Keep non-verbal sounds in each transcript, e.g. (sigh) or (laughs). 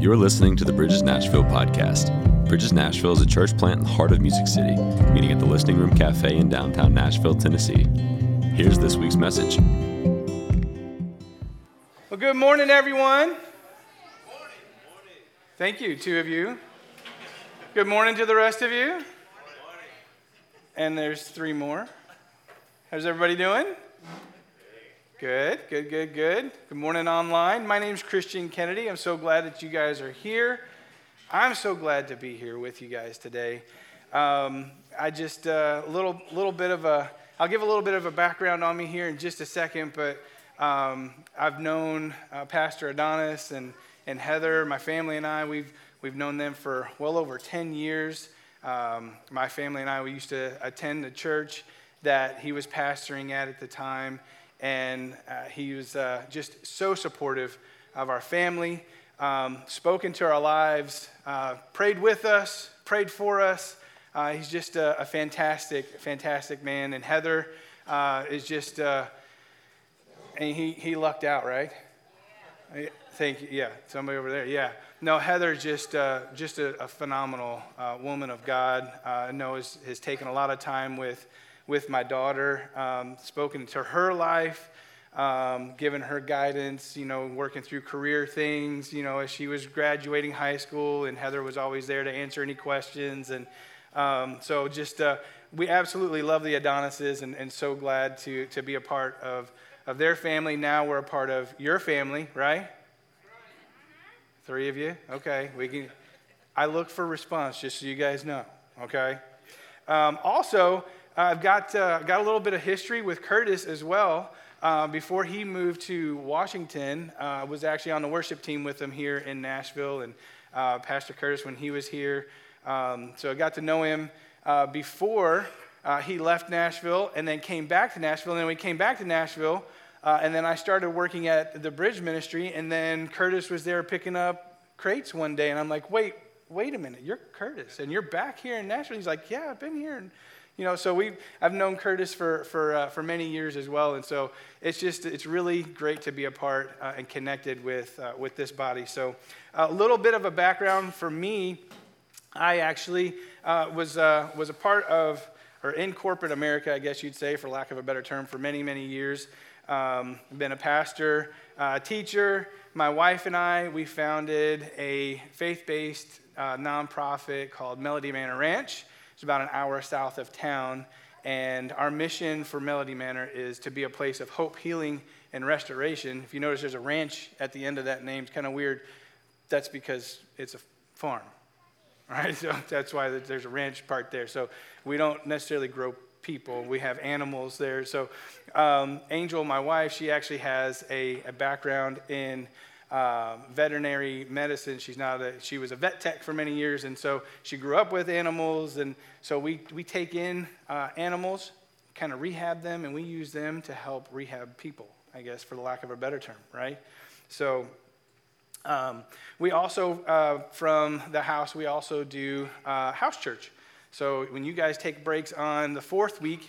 You're listening to the Bridges Nashville podcast. Bridges Nashville is a church plant in the heart of Music City, meeting at the Listening Room Cafe in downtown Nashville, Tennessee. Here's this week's message. Well, good morning, everyone. Thank you, two of you. Good morning to the rest of you. And there's three more. How's everybody doing? Good, good, good, good. Good morning online. My name is Christian Kennedy. I'm so glad that you guys are here. I'm so glad to be here with you guys today. Um, I just a uh, little little bit of a I'll give a little bit of a background on me here in just a second, but um, I've known uh, Pastor Adonis and and Heather, my family and I. We've we've known them for well over 10 years. Um, my family and I we used to attend the church that he was pastoring at at the time and uh, he was uh, just so supportive of our family, um, spoke into our lives, uh, prayed with us, prayed for us. Uh, he's just a, a, fantastic, fantastic man. And Heather uh, is just, uh, and he, he lucked out, right? Yeah. Thank you. Yeah, somebody over there. Yeah. No, Heather's just, just a, a phenomenal woman of God. I know has, has taken a lot of time with with my daughter, um, spoken to her life, um, given her guidance, you know, working through career things, you know, as she was graduating high school, and Heather was always there to answer any questions. And um, so just, uh, we absolutely love the Adonises and, and so glad to, to be a part of, of their family. Now we're a part of your family, right? Three of you? Okay. We can, I look for response, just so you guys know, okay? Um, also, I've got, uh, got a little bit of history with Curtis as well. Uh, before he moved to Washington, uh, I was actually on the worship team with him here in Nashville, and uh, Pastor Curtis when he was here. Um, so I got to know him uh, before uh, he left Nashville and then came back to Nashville. And then we came back to Nashville, and then I started working at the Bridge Ministry, and then Curtis was there picking up crates one day, and I'm like, wait, wait a minute, you're Curtis, and you're back here in Nashville. He's like, yeah, I've been here. And, you know, so we I've known Curtis for for uh, for many years as well, and so it's just it's really great to be a part uh, and connected with uh, with this body. So a little bit of a background for me, I actually uh, was uh, was a part of or in corporate America, I guess you'd say, for lack of a better term, for many many years. Um, been a pastor, uh, teacher. My wife and I we founded a faith-based nonprofit called Melody Manor Ranch. It's about an hour south of town. And our mission for Melody Manor is to be a place of hope, healing, and restoration. If you notice, there's a ranch at the end of that name. It's kind of weird. That's because it's a farm, (laughs) right? So that's why there's a ranch part there. So we don't necessarily grow people. We have animals there. So um, Angel, my wife, she actually has a, a background in uh, veterinary medicine. She's now the, she was a vet tech for many years, and so she grew up with animals. And so we, we take in uh, animals, kind of rehab them, and we use them to help rehab people, I guess, for the lack of a better term, right? So um, we also, uh, from the house, we also do uh, house church. So when you guys take breaks on the fourth week,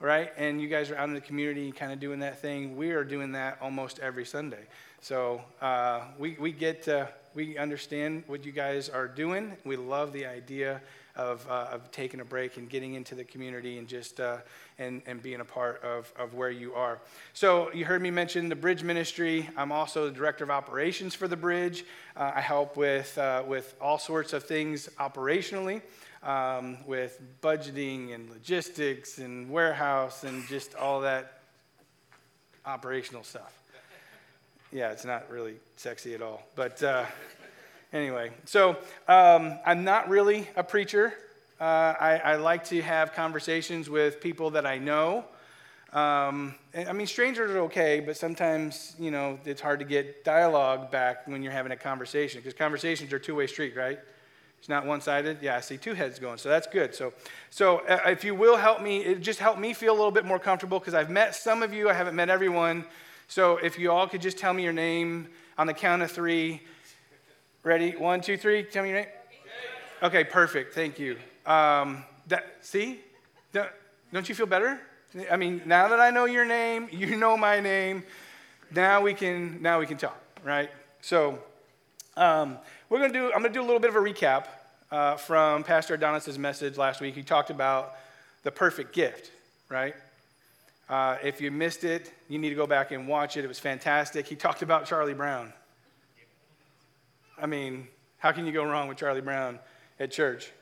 right, and you guys are out in the community kind of doing that thing, we are doing that almost every Sunday. So uh, we, we get, uh, we understand what you guys are doing. We love the idea of, uh, of taking a break and getting into the community and just uh, and, and being a part of, of where you are. So you heard me mention the bridge ministry. I'm also the director of operations for the bridge. Uh, I help with, uh, with all sorts of things operationally. Um, with budgeting and logistics and warehouse and just all that operational stuff yeah, it's not really sexy at all. But uh, anyway, so um, I'm not really a preacher. Uh, I, I, like to have conversations with people that I know. Um, I mean, strangers are okay, but sometimes, you know, it's hard to get dialogue back when you're having a conversation because conversations are two way street, right? It's not one sided. Yeah, I see two heads going, so that's good. So, so uh, if you will help me, it just help me feel a little bit more comfortable because I've met some of you, I haven't met everyone. So if you all could just tell me your name on the count of three. Ready? One, two, three. Tell me your name. Okay, perfect. Thank you. Um, that, see? Don't, you feel better? I mean, now that I know your name, you know my name. Now we can now we can talk, right? So, Um, we're to do, I'm to do a little bit of a recap uh, from Pastor Adonis's message last week. He talked about the perfect gift, right? Uh, if you missed it, you need to go back and watch it. It was fantastic. He talked about Charlie Brown. I mean, how can you go wrong with Charlie Brown at church?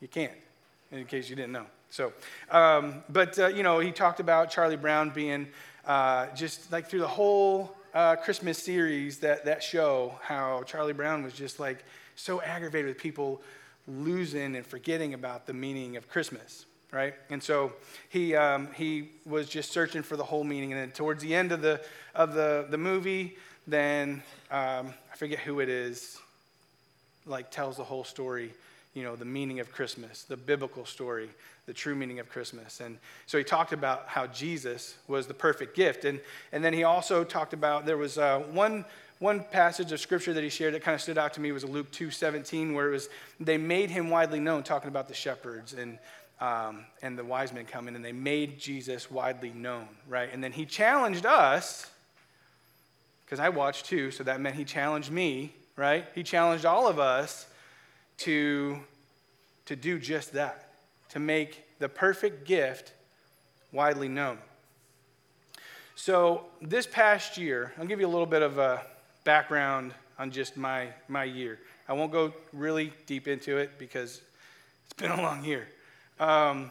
You can't, in case you didn't know. So, um, but, uh, you know, he talked about Charlie Brown being uh, just like through the whole uh, Christmas series, that, that show, how Charlie Brown was just like so aggravated with people losing and forgetting about the meaning of Christmas, right? And so he, um, he was just searching for the whole meaning. And then towards the end of the, of the, the movie, then um, I forget who it is, like tells the whole story, you know, the meaning of Christmas, the biblical story, the true meaning of Christmas. And so he talked about how Jesus was the perfect gift. And, and then he also talked about there was uh, one one passage of scripture that he shared that kind of stood out to me was Luke 2:17, where it was they made him widely known, talking about the shepherds and um, and the wise men come in and they made Jesus widely known, right? And then he challenged us, because I watched too, so that meant he challenged me, right? He challenged all of us to to do just that, to make the perfect gift widely known. So this past year, I'll give you a little bit of a background on just my, my year. I won't go really deep into it because it's been a long year. Um,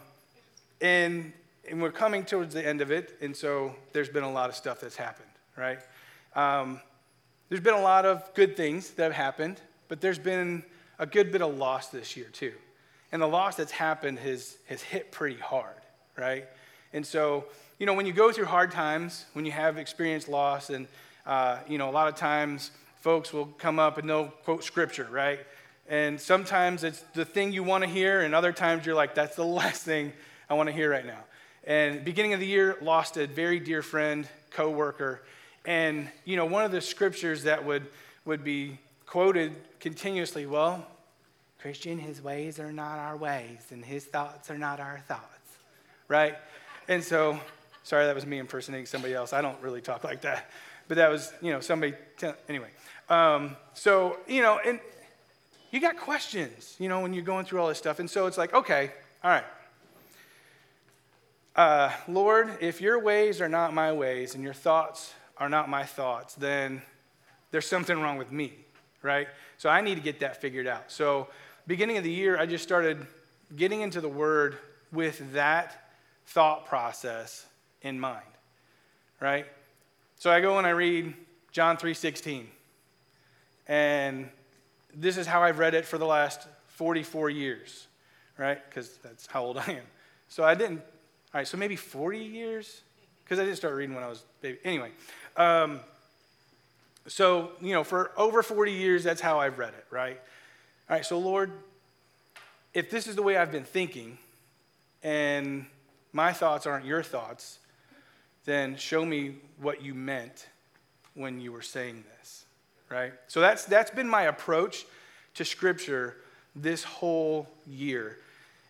and, and we're coming towards the end of it, and so there's been a lot of stuff that's happened, right? Um, there's been a lot of good things that have happened, but there's been a good bit of loss this year, too. And the loss that's happened has, has hit pretty hard, right? And so, you know, when you go through hard times, when you have experienced loss and uh, you know, a lot of times folks will come up and they'll quote scripture, right? And sometimes it's the thing you want to hear, and other times you're like, that's the (laughs) last thing I want to hear right now. And beginning of the year, lost a very dear friend, co-worker, and you know, one of the scriptures that would would be quoted continuously, well, Christian, his ways are not our ways, and his thoughts are not our thoughts, right? And so, sorry, that was me impersonating somebody else. I don't really talk like that but that was, you know, somebody, t- anyway. Um, so, you know, and you got questions, you know, when you're going through all this stuff. And so it's like, okay, all right. Uh, Lord, if your ways are not my ways and your thoughts are not my thoughts, then there's something wrong with me, right? So I need to get that figured out. So, beginning of the year, I just started getting into the Word with that thought process in mind, right? So I go and I read John 3:16. And this is how I've read it for the last 44 years, right? Because that's how old I am. So I didn't, all right, so maybe 40 years? Because I didn't start reading when I was baby. Anyway, um, so, you know, for over 40 years, that's how I've read it, right? All right, so Lord, if this is the way I've been thinking, and my thoughts aren't your thoughts, then show me what you meant when you were saying this, right? So that's, that's been my approach to Scripture this whole year.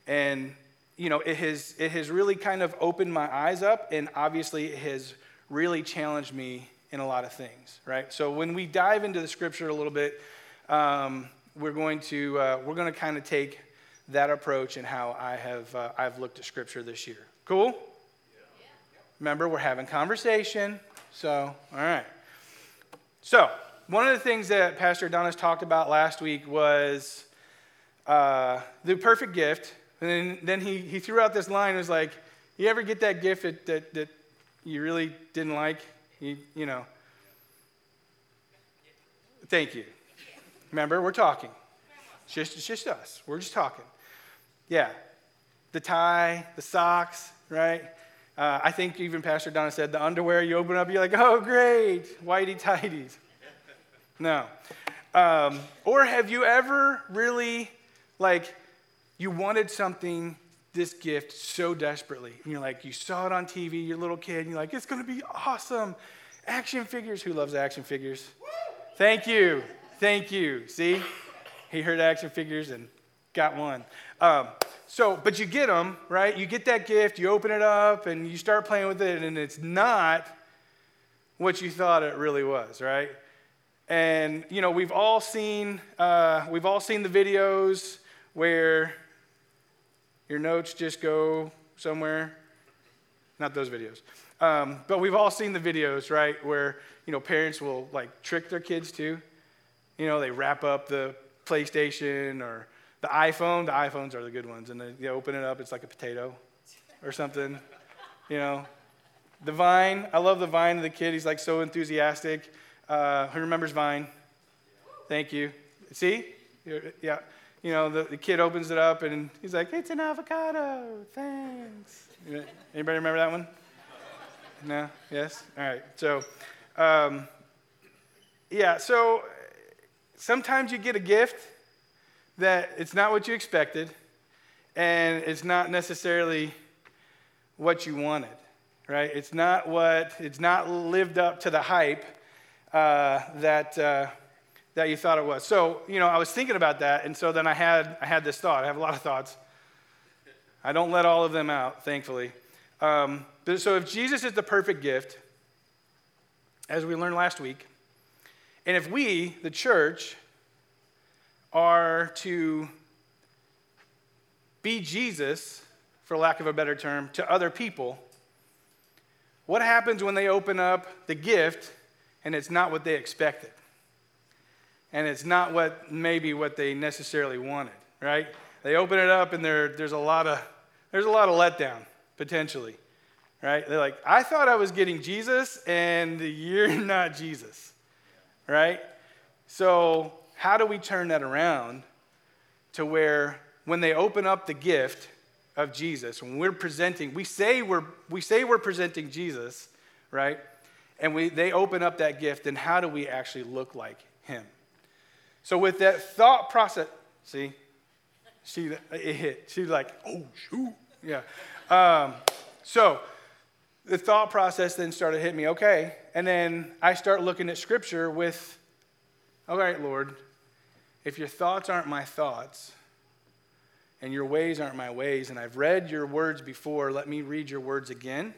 And, you know, it has, it has really kind of opened my eyes up, and obviously it has really challenged me in a lot of things, right? So when we dive into the Scripture a little bit, um, we're going to, uh, we're going to kind of take that approach and how I have, uh, I've looked at Scripture this year. Cool? Remember, we're having conversation. So, all right. So, one of the things that Pastor Adonis talked about last week was uh, the perfect gift. And then, then he, he threw out this line. Was like, you ever get that gift that, that, that you really didn't like? You, you know. Thank you. Remember, we're talking. It's just, it's just us. We're just talking. Yeah. The tie, the socks, right? Uh, I think even Pastor Donna said the underwear you open up, you're like, oh, great, whitey tighties. No. Um, or have you ever really, like, you wanted something, this gift, so desperately? And you're like, you saw it on TV, you're little kid, and you're like, it's to be awesome. Action figures. Who loves action figures? Thank you. Thank you. See? He heard action figures and got one. Um, so, but you get them, right? You get that gift, you open it up, and you start playing with it, and it's not what you thought it really was, right? And you know, we've all seen uh, we've all seen the videos where your notes just go somewhere. Not those videos, um, but we've all seen the videos, right, where you know parents will like trick their kids too. You know, they wrap up the PlayStation or the iPhone. The iPhones are the good ones, and they, you open it up, it's like a potato or something. You know, the vine. I love the vine of the kid. He's like so enthusiastic. Uh, who remembers Vine? Thank you. See? Yeah. You know, the, the kid opens it up and he's like, it's an avocado. Thanks. Anybody remember that one? No? Yes? All right. So, um, yeah, so sometimes you get a gift that it's not what you expected and it's not necessarily what you wanted, right? It's not what, it's not lived up to the hype uh, that, uh, that you thought it was. So, you know, I was thinking about that, and so then I had, I had this thought. I have a lot of thoughts. I don't let all of them out, thankfully. Um, but so, if Jesus is the perfect gift, as we learned last week, and if we, the church, are to be Jesus, for lack of a better term, to other people, what happens when they open up the gift and it's not what they expected. And it's not what maybe what they necessarily wanted, right? They open it up and there, there's a lot of there's a lot of letdown potentially, right? They're like, I thought I was getting Jesus, and (laughs) you're not Jesus, right? So how do we turn that around to where when they open up the gift of Jesus, when we're presenting, we say we're we say we're presenting Jesus, right? And we, they open up that gift, and how do we actually look like him? So, with that thought process, see, she it hit. She's like, oh, shoot. Yeah. Um, so, the thought process then started hitting me, okay. And then I start looking at scripture with, all right, Lord, if your thoughts aren't my thoughts, and your ways aren't my ways, and I've read your words before, let me read your words again,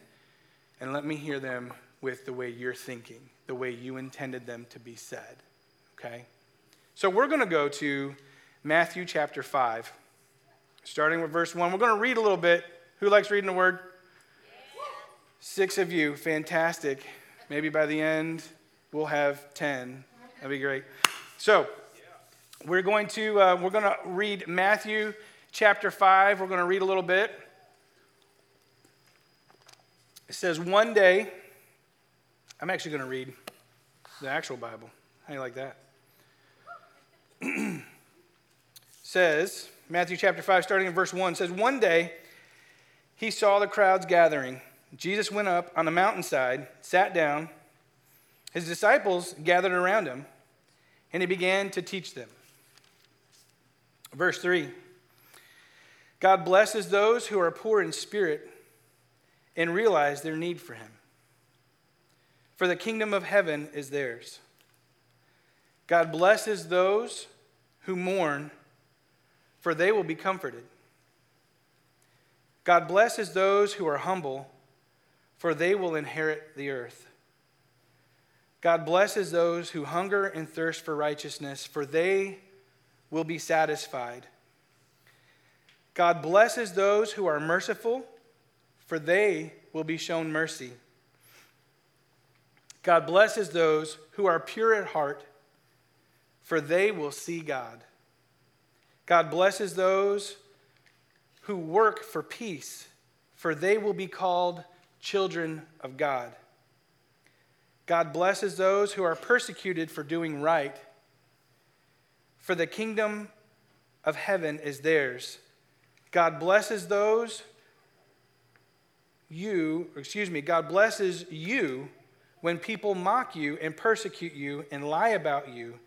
and let me hear them with the way you're thinking, the way you intended them to be said. Okay? So we're going to go to Matthew chapter 5, starting with verse 1. We're going to read a little bit. Who likes reading the word? Six of you. Fantastic. Maybe by the end, we'll have 10. That'd be great. So, we're going to uh, we're going to read Matthew chapter 5. We're going to read a little bit. It says, One day, I'm actually going to read the actual Bible. How do you like that? (clears throat) says, Matthew chapter 5, starting in verse 1, says, One day he saw the crowds gathering. Jesus went up on a mountainside, sat down. His disciples gathered around him, and he began to teach them. Verse 3 God blesses those who are poor in spirit and realize their need for him for the kingdom of heaven is theirs. God blesses those who mourn, for they will be comforted. God blesses those who are humble, for they will inherit the earth. God blesses those who hunger and thirst for righteousness, for they will be satisfied. God blesses those who are merciful, for they will be shown mercy. God blesses those who are pure at heart, for they will see God. God blesses those who work for peace, for they will be called children of God. God blesses those who are persecuted for doing right, for the kingdom of heaven is theirs. God blesses those you, excuse me, God blesses you when people mock you and persecute you and lie about you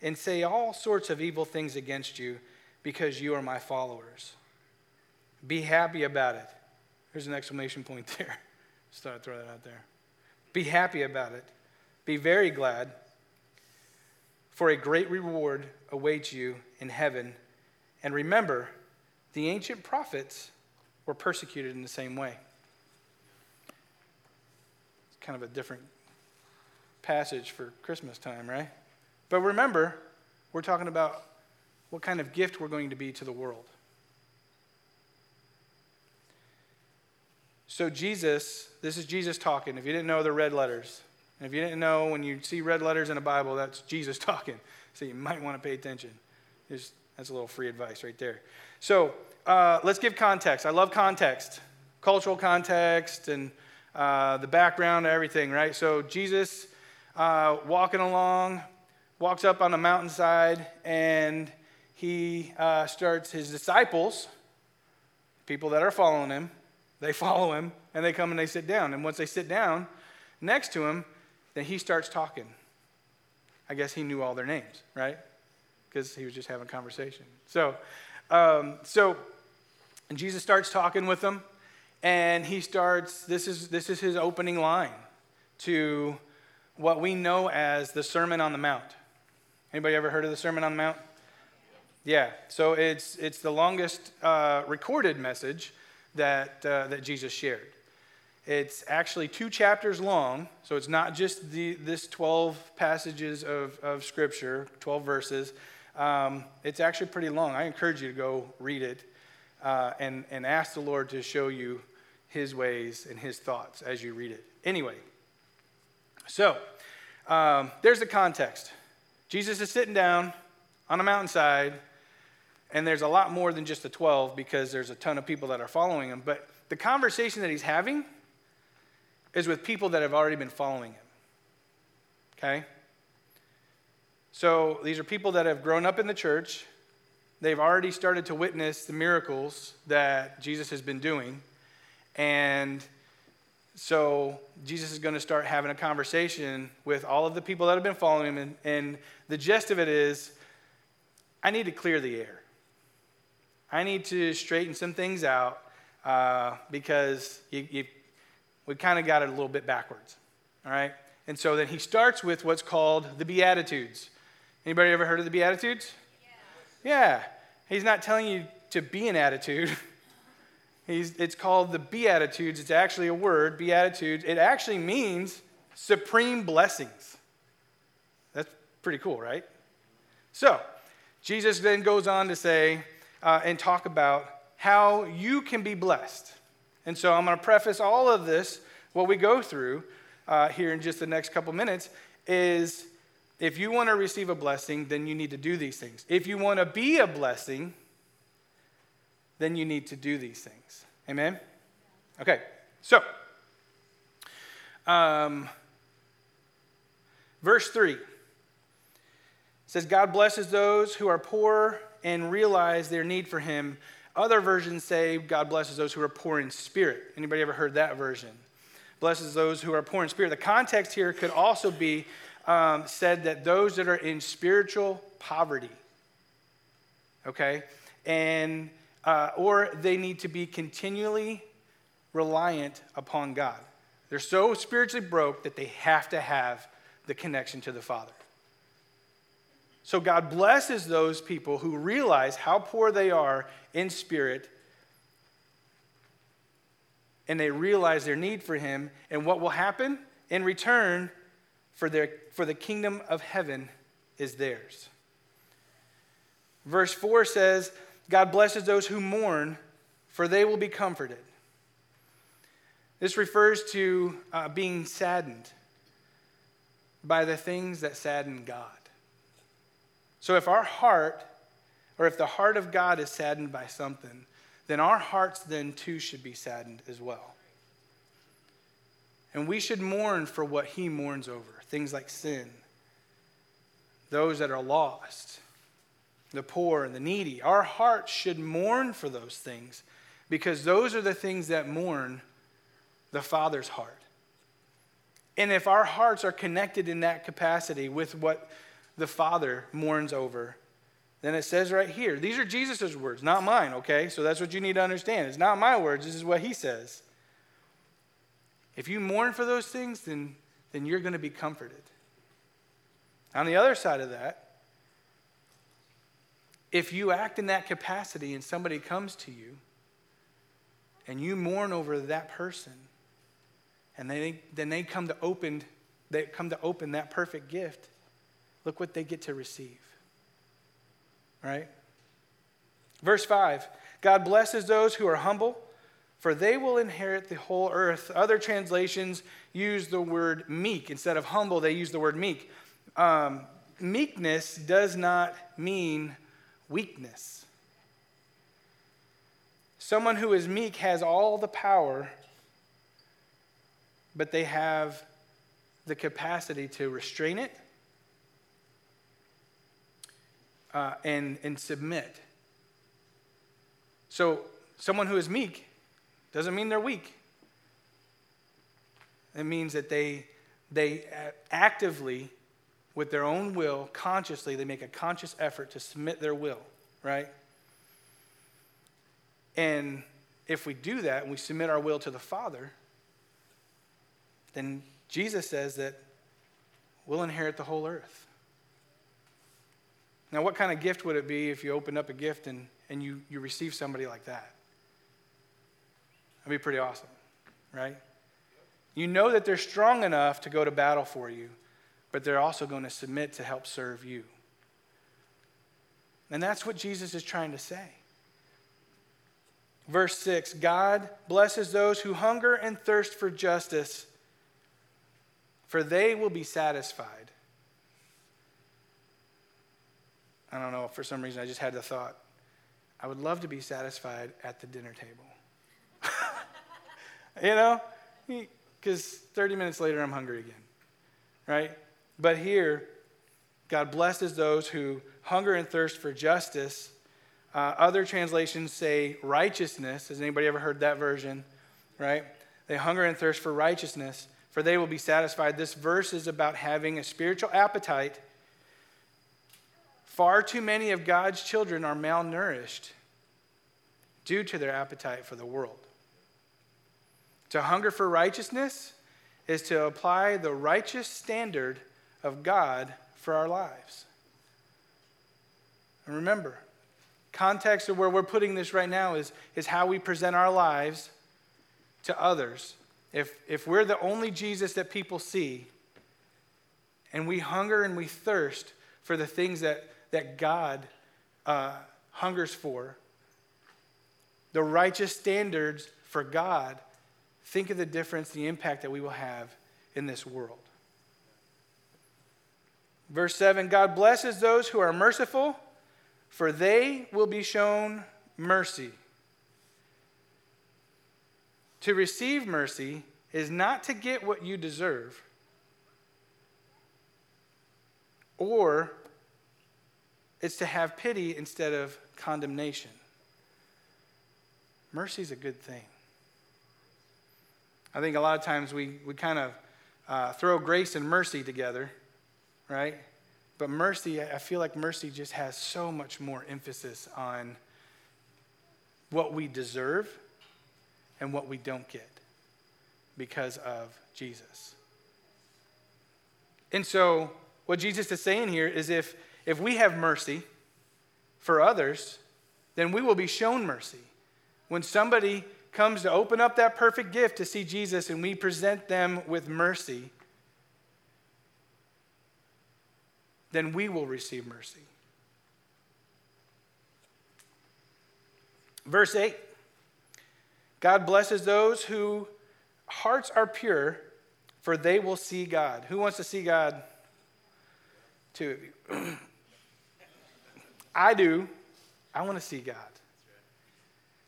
and say all sorts of evil things against you because you are my followers. Be happy about it. There's an exclamation point (laughs) there. Just thought I'd throw that out there. Be happy about it. Be very glad, for a great reward awaits you in heaven. And remember, the ancient prophets were persecuted in the same way. It's kind of a different passage for Christmas time, right? But remember, we're talking about what kind of gift we're going to be to the world. So, Jesus, this is Jesus talking. If you didn't know, the red letters. And if you didn't know, when you see red letters in a Bible, that's Jesus (laughs) talking. So, you might want to pay attention. Just, that's a little free advice right there. So, uh, let's give context. I love context, cultural context, and uh, the background, everything, right? So, Jesus uh, walking along, walks up on the mountainside, and he uh, starts his disciples, people that are following him, they (laughs) follow him and they come and they sit down. And once they sit down next to him, then he starts talking. I guess he knew all their names, right? Because he was just having conversation. So, um, so Jesus starts talking with them, and he starts. This is this is his opening line to what we know as the Sermon on the Mount. Anybody ever heard of the Sermon on the Mount? Yeah. So it's it's the longest uh, recorded message that, uh, that Jesus shared. It's actually two chapters long, so it's not just the, this 12 passages of, of Scripture, 12 verses. Um, it's actually pretty long. I encourage you to go read it uh, and, and ask the Lord to show you his ways and his thoughts as you read it. Anyway, so um, there's the context. Jesus is sitting down on a mountainside and there's a lot more than just the 12 because there's a ton of people that are following him. But the conversation that he's having is with people that have already been following him. Okay? So these are people that have grown up in the church. They've already started to witness the miracles that Jesus has been doing. And so Jesus is going to start having a conversation with all of the people that have been following him. And, and the gist of it is I need to clear the air. I need to straighten some things out uh, because you, you, we kind of got it a little bit backwards. All right? And so then he starts with what's called the Beatitudes. Anybody ever heard of the Beatitudes? Yeah. yeah. He's not telling you to be an attitude. (laughs) He's, it's called the Beatitudes. It's actually a word, Beatitudes. It actually means supreme blessings. That's pretty cool, right? So, Jesus then goes on to say, uh, and talk about how you can be blessed. And so I'm going to preface all of this, what we go through uh, here in just the next couple minutes, is if you want to receive a blessing, then you need to do these things. If you want to be a blessing, then you need to do these things. Amen? Okay, so, um, verse 3 says, God blesses those who are poor and realize their need for him. Other versions say God blesses those who are poor in spirit. Anybody ever heard that version? Blesses those who are poor in spirit. The context here could also be um, said that those that are in spiritual poverty, okay, and uh, or they need to be continually reliant upon God. They're so spiritually broke that they have to have the connection to the Father. So God blesses those people who realize how poor they are in spirit and they realize their need for him and what will happen in return for their for the kingdom of heaven is theirs. Verse 4 says, God blesses those who mourn, for they will be comforted. This refers to uh, being saddened by the things that sadden God. So if our heart, or if the heart of God is saddened by something, then our hearts then too should be saddened as well. And we should mourn for what he mourns over things like sin, those that are lost, the poor and the needy. Our hearts should mourn for those things because those are the things that mourn the Father's heart. And if our hearts are connected in that capacity with what the Father mourns over. Then it says right here, these are Jesus' words, not mine, okay? So that's what you need to understand. It's not my words, this is what he says. If you mourn for those things, then, then you're going to be comforted. On the other side of that, if you act in that capacity and somebody comes to you and you mourn over that person, and they, then they come to open, they come to open that perfect gift, look what they get to receive. Right? Verse 5 God blesses those who are humble, for they will inherit the whole earth. Other translations use the word meek. Instead of humble, they use the word meek. Um, meekness does not mean weakness. Someone who is meek has all the power, but they have the capacity to restrain it uh, and, and submit. So, someone who is meek doesn't mean they're weak. It means that they, they actively, with their own will, consciously, they make a conscious effort to submit their will, right? And if we do that and we submit our will to the Father, then Jesus says that we'll inherit the whole earth. Now, what kind of gift would it be if you opened up a gift and, and you, you receive somebody like that? That'd be pretty awesome, right? You know that they're strong enough to go to battle for you, but they're also going to submit to help serve you. And that's what Jesus is trying to say. Verse 6 God blesses those who hunger and thirst for justice, for they will be satisfied. I don't know, for some reason I just had the thought I would love to be satisfied at the dinner table. (laughs) you know? Because 30 minutes later I'm hungry again, right? But here, God blesses those who hunger and thirst for justice uh, other translations say righteousness. Has anybody ever heard that version? Right? They hunger and thirst for righteousness, for they will be satisfied. This verse is about having a spiritual appetite. Far too many of God's children are malnourished due to their appetite for the world. To hunger for righteousness is to apply the righteous standard of God for our lives. And remember, context of where we're putting this right now is, is how we present our lives to others. If, if we're the only Jesus that people see, and we hunger and we thirst for the things that, that God uh, hungers for, the righteous standards for God, think of the difference, the impact that we will have in this world. Verse 7 God blesses those who are merciful for they will be shown mercy. To receive mercy is not to get what you deserve, or it's to have pity instead of condemnation. Mercy is a good thing. I think a lot of times we, we kind of uh, throw grace and mercy together, right? But mercy, I feel like mercy just has so much more emphasis on what we deserve and what we don't get because of Jesus. And so, what Jesus is saying here is if, if we have mercy for others, then we will be shown mercy. When somebody comes to open up that perfect gift to see Jesus and we present them with mercy, then we will receive mercy. Verse 8 God blesses those whose hearts are pure, for they will see God. Who wants to see God? Two of you. (clears throat) I do. I want to see God.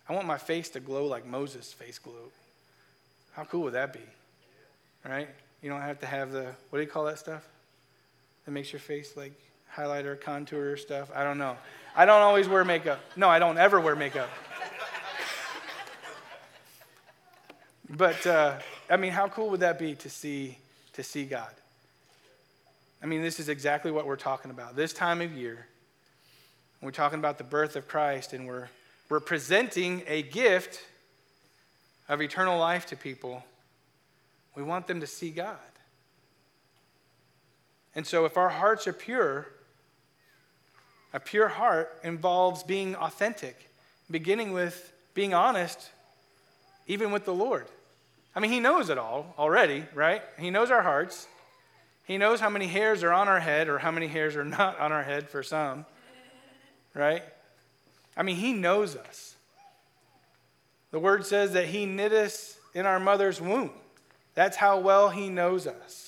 I want my face to glow like Moses' face glowed. How cool would that be? Right? You don't have to have the, what do you call that stuff? That makes your face like highlighter, contour stuff. I don't know. I don't always wear makeup. No, I don't ever wear makeup. but uh, I mean, how cool would that be to see to see God? I mean, this is exactly what we're talking about. This time of year, we're talking about the birth of Christ, and we're we're presenting a gift of eternal life to people. We want them to see God. And so, if our hearts are pure, a pure heart involves being authentic, beginning with being honest, even with the Lord. I mean, He knows it all already, right? He knows our hearts. He knows how many hairs are on our head or how many hairs are (laughs) not on our head for some, right? I mean, He knows us. The word says that He knit us in our mother's womb. That's how well He knows us.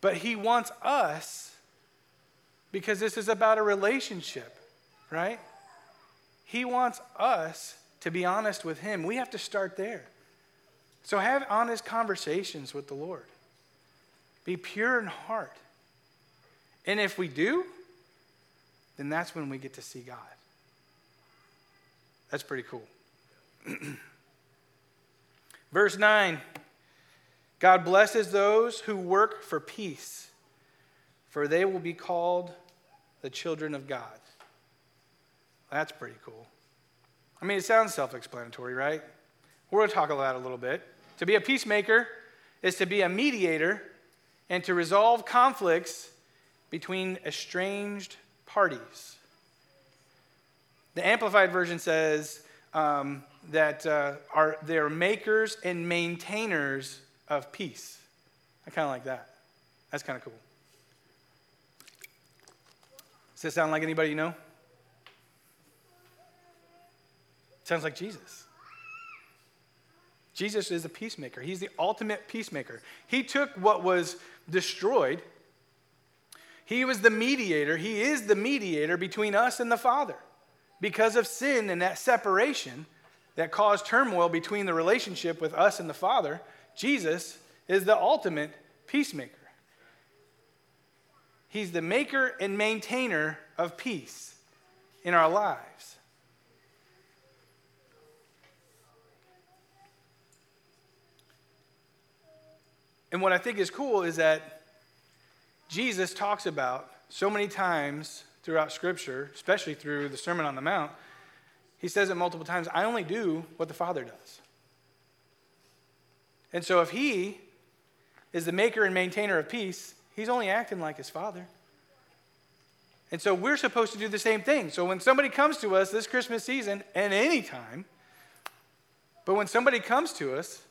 But He wants us because this is about a relationship, right? He wants us to be honest with Him. We have to start there. So have honest conversations with the Lord. Be pure in heart. And if we do, then that's when we get to see God. That's pretty cool. (clears throat) Verse 9 God blesses those who work for peace, for they will be called the children of God. That's pretty cool. I mean, it sounds self explanatory, right? We're going to talk about that a little bit. To be a peacemaker is to be a mediator and to resolve conflicts between estranged parties. The Amplified Version says um, that uh, are, they're makers and maintainers of peace. I kind of like that. That's kind of cool. Does this sound like anybody you know? Sounds like Jesus. Jesus is a peacemaker. He's the ultimate peacemaker. He took what was destroyed, he was the mediator. He is the mediator between us and the Father. Because of sin and that separation that caused turmoil between the relationship with us and the Father, Jesus is the ultimate peacemaker. He's the maker and maintainer of peace in our lives. And what I think is cool is that Jesus talks about so many times throughout Scripture, especially through the Sermon on the Mount, he says it multiple times I only do what the Father does. And so if he is the maker and maintainer of peace, he's only acting like his Father. And so we're supposed to do the same thing. So when somebody comes to us this Christmas season, and any time, but when somebody comes to us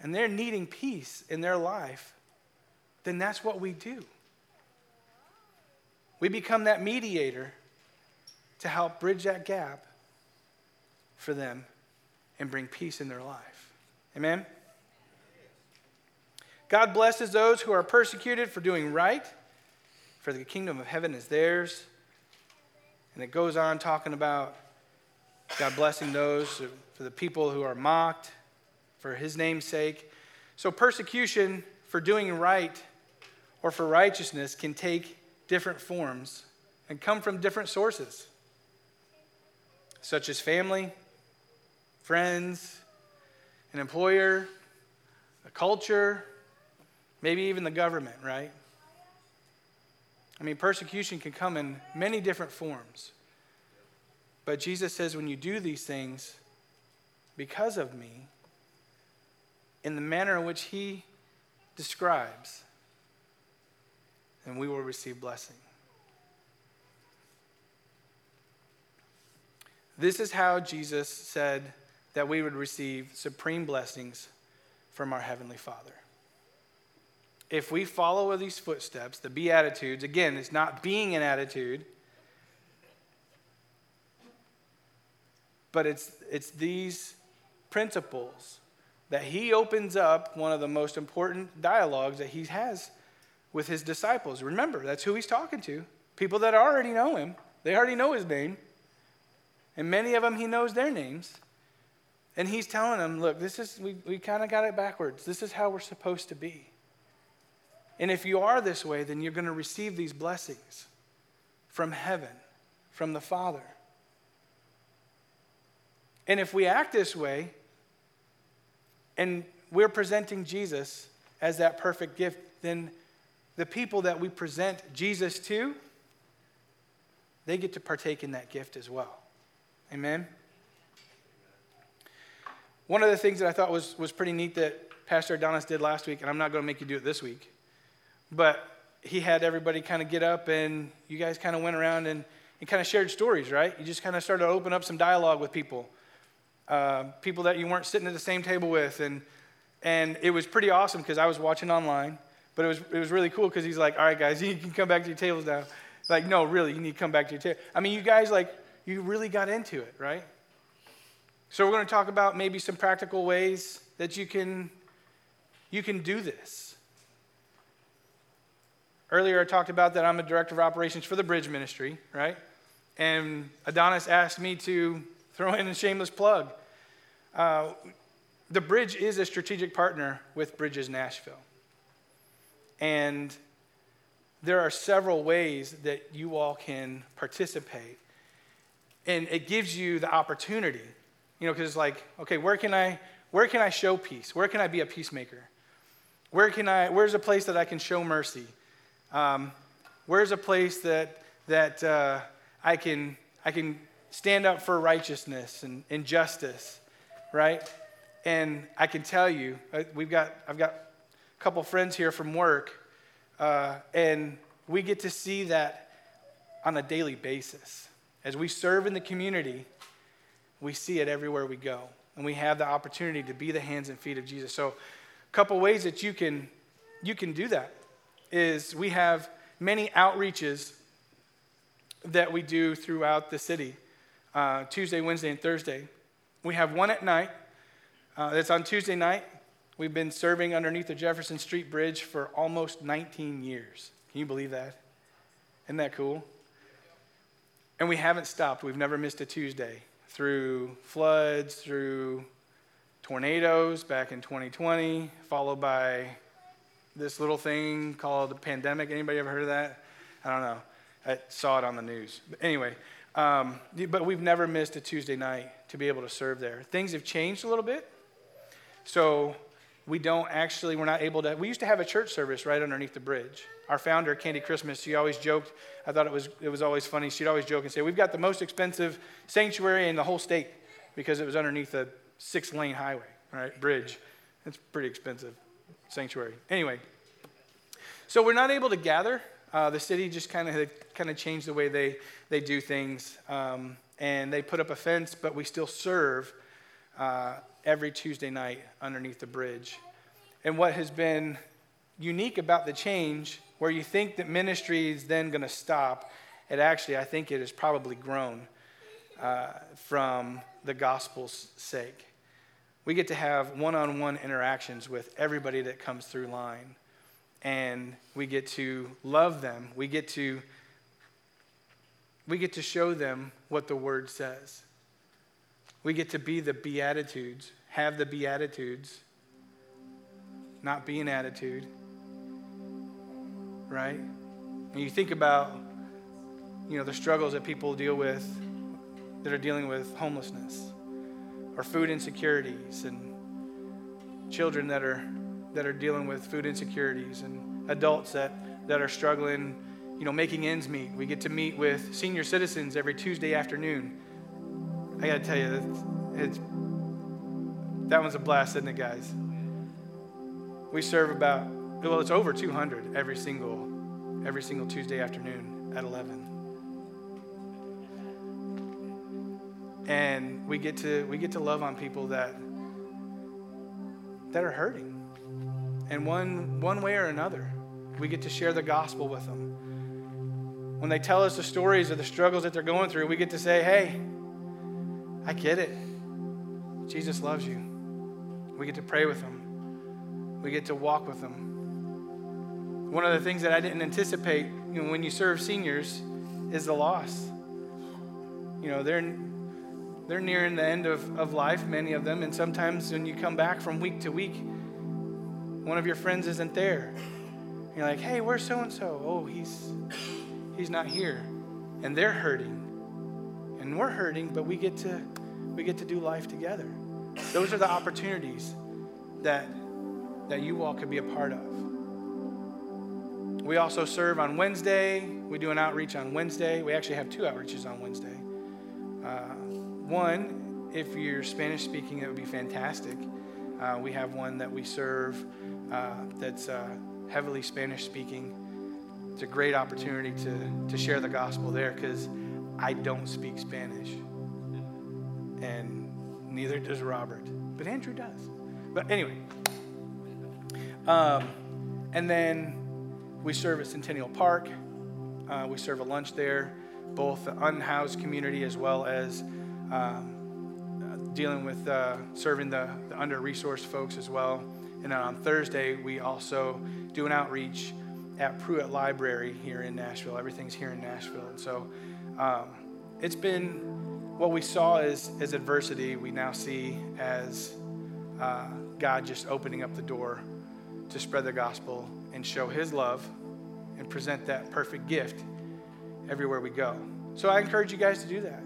and they're needing peace in their life, then that's what we do. We become that mediator to help bridge that gap for them and bring peace in their life. Amen? God blesses those who are persecuted for doing right, for the kingdom of heaven is theirs. And it goes on talking about God blessing those for the people who are mocked for his name's sake. So, persecution for doing right or for righteousness can take different forms and come from different sources, such as family, friends, an employer, a culture, maybe even the government, right? I mean, persecution can come in many different forms. But Jesus says, when you do these things because of me, in the manner in which he describes, and we will receive blessing. This is how Jesus said that we would receive supreme blessings from our Heavenly Father. If we follow these footsteps, the Beatitudes, again, it's not being an attitude, but it's, it's these principles that he opens up one of the most important dialogues that he has with his disciples. Remember, that's who he's talking to. People that already know him, they already know his name. And many of them, he knows their names. And he's telling them, look, this is, we, we kind of got it backwards. This is how we're supposed to be. And if you are this way, then you're going to receive these blessings from heaven, from the Father. And if we act this way, and we're presenting Jesus as that perfect gift, then the people that we present Jesus to, they get to partake in that gift as well. Amen? One of the things that I thought was, was pretty neat that Pastor Adonis did last week, and I'm not going to make you do it this week, but he had everybody kind of get up and you guys kind of went around and, and kind of shared stories, right? You just kind of started to open up some dialogue with people, uh, people that you weren't sitting at the same table with, and And it was pretty awesome because I was watching online, but it was, it was really cool because he's like, all right, guys, (laughs) you can come back to your tables now. Like, no, really, you need to come back to your table. I mean, you guys, like, you really got into it, right? So we're going to talk about maybe some practical ways that you can, you can do this. Earlier, I talked about that I'm a director of operations for the Bridge Ministry, right? And Adonis asked me to throw in a shameless plug. Uh, the Bridge is a strategic partner with Bridges Nashville. And there are several ways that you all can participate. And it gives you the opportunity, you know, because it's like, okay, where can I where can I show peace? Where can I be a peacemaker? Where can I where's a place that I can show mercy? Um, where's a place that that uh, I can I can stand up for righteousness and, and justice, right? And I can tell you, uh, we've got I've got a couple friends here from work uh, and we get to see that on a daily basis. As we serve in the community, we see it everywhere we go. And we have the opportunity to be the hands and feet of Jesus. So, a couple ways that you can, you can do that is we have many outreaches that we do throughout the city uh, Tuesday, Wednesday, and Thursday. We have one at night. Uh, that's on Tuesday night. We've been serving underneath the Jefferson Street Bridge for almost 19 years. Can you believe that? Isn't that cool? And we haven't stopped. We've never missed a Tuesday through floods, through tornadoes back in 2020, followed by this little thing called the pandemic. Anybody ever heard of that? I don't know. I saw it on the news. But anyway, um, but we've never missed a Tuesday night to be able to serve there. Things have changed a little bit. So we don't actually, we're not able to. We used to have a church service right underneath the bridge. Our founder, Candy Christmas, she always joked. I thought it was, it was always funny. She'd always joke and say, We've got the most expensive sanctuary in the whole state because it was underneath a six lane highway, right? Bridge. It's pretty expensive sanctuary. Anyway, so we're not able to gather. Uh, the city just kind of kind of changed the way they, they do things. Um, and they put up a fence, but we still serve. Uh, every Tuesday night underneath the bridge. And what has been unique about the change, where you think that ministry is then going to stop, it actually, I think it has probably grown uh, from the gospel's sake. We get to have one on one interactions with everybody that comes through line. And we get to love them. We get to, we get to show them what the word says. We get to be the Beatitudes, have the Beatitudes, not be an attitude, right? And you think about, you know, the struggles that people deal with that are dealing with homelessness or food insecurities and children that are that are dealing with food insecurities and adults that, that are struggling, you know, making ends meet. We get to meet with senior citizens every Tuesday afternoon I got to tell you, it's, that one's a blast, isn't it, guys? We serve about, well, it's over 200 every single, every single Tuesday afternoon at 11. And we get to, we get to love on people that, that are hurting. And one, one way or another, we get to share the gospel with them. When they tell us the stories of the struggles that they're going through, we get to say, hey, I get it. Jesus loves you. We get to pray with him, we get to walk with him. One of the things that I didn't anticipate you know, when you serve seniors is the loss. You know, they're, they're nearing the end of, of life, many of them, and sometimes when you come back from week to week, one of your friends isn't there. You're like, hey, where's so and so? Oh, he's he's not here. And they're hurting and we're hurting, but we get to we get to do life together. Those are the opportunities that that you all could be a part of. We also serve on Wednesday. We do an outreach on Wednesday. We actually have two outreaches on Wednesday. Uh, one, if you're Spanish speaking, it would be fantastic. Uh, we have one that we serve uh, that's uh, heavily Spanish speaking. It's a great opportunity to, to share the gospel there because I don't speak Spanish. And neither does Robert. But Andrew does. But anyway, Um, and then we serve at Centennial Park. Uh, we serve a lunch there, both the unhoused community as well as um, dealing with uh, serving the, the under resourced folks as well. And then on Thursday, we also do an outreach at Pruitt Library here in Nashville. Everything's here in Nashville. And so um, it's been what we saw as, as adversity, we now see as uh, God just opening up the door to spread the gospel and show his love and present that perfect gift everywhere we go. So I encourage you guys to do that.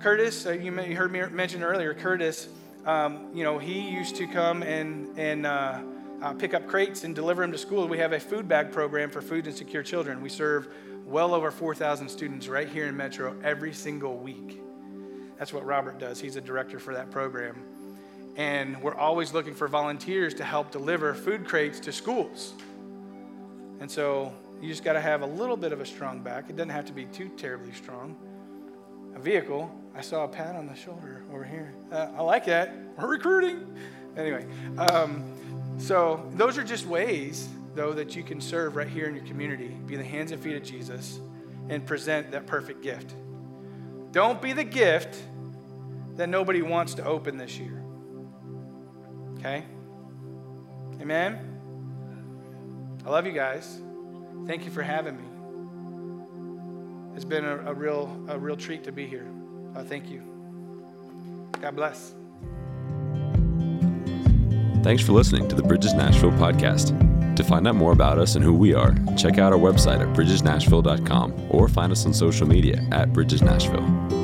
Curtis, uh, you, may, you heard me mention earlier, Curtis, um, you know, he used to come and, and uh, uh, pick up crates and deliver them to school. We have a food bag program for food insecure children. We serve well over 4,000 students right here in Metro every single week. That's what Robert does. He's a director for that program. And we're always looking for volunteers to help deliver food crates to schools. And so you just got to have a little bit of a strong back. It doesn't have to be too terribly strong. A vehicle, I saw a pat on the shoulder over here. Uh, I like that. We're recruiting. Anyway, um, so those are just ways, though, that you can serve right here in your community. Be the hands and feet of Jesus and present that perfect gift. Don't be the gift that nobody wants to open this year. Okay? Amen? I love you guys. Thank you for having me. It's been a, a real, a real treat to be here. Uh, thank you. God bless. Thanks for listening to the Bridges Nashville podcast. To find out more about us and who we are, check out our website at bridgesnashville.com or find us on social media at Bridges Nashville.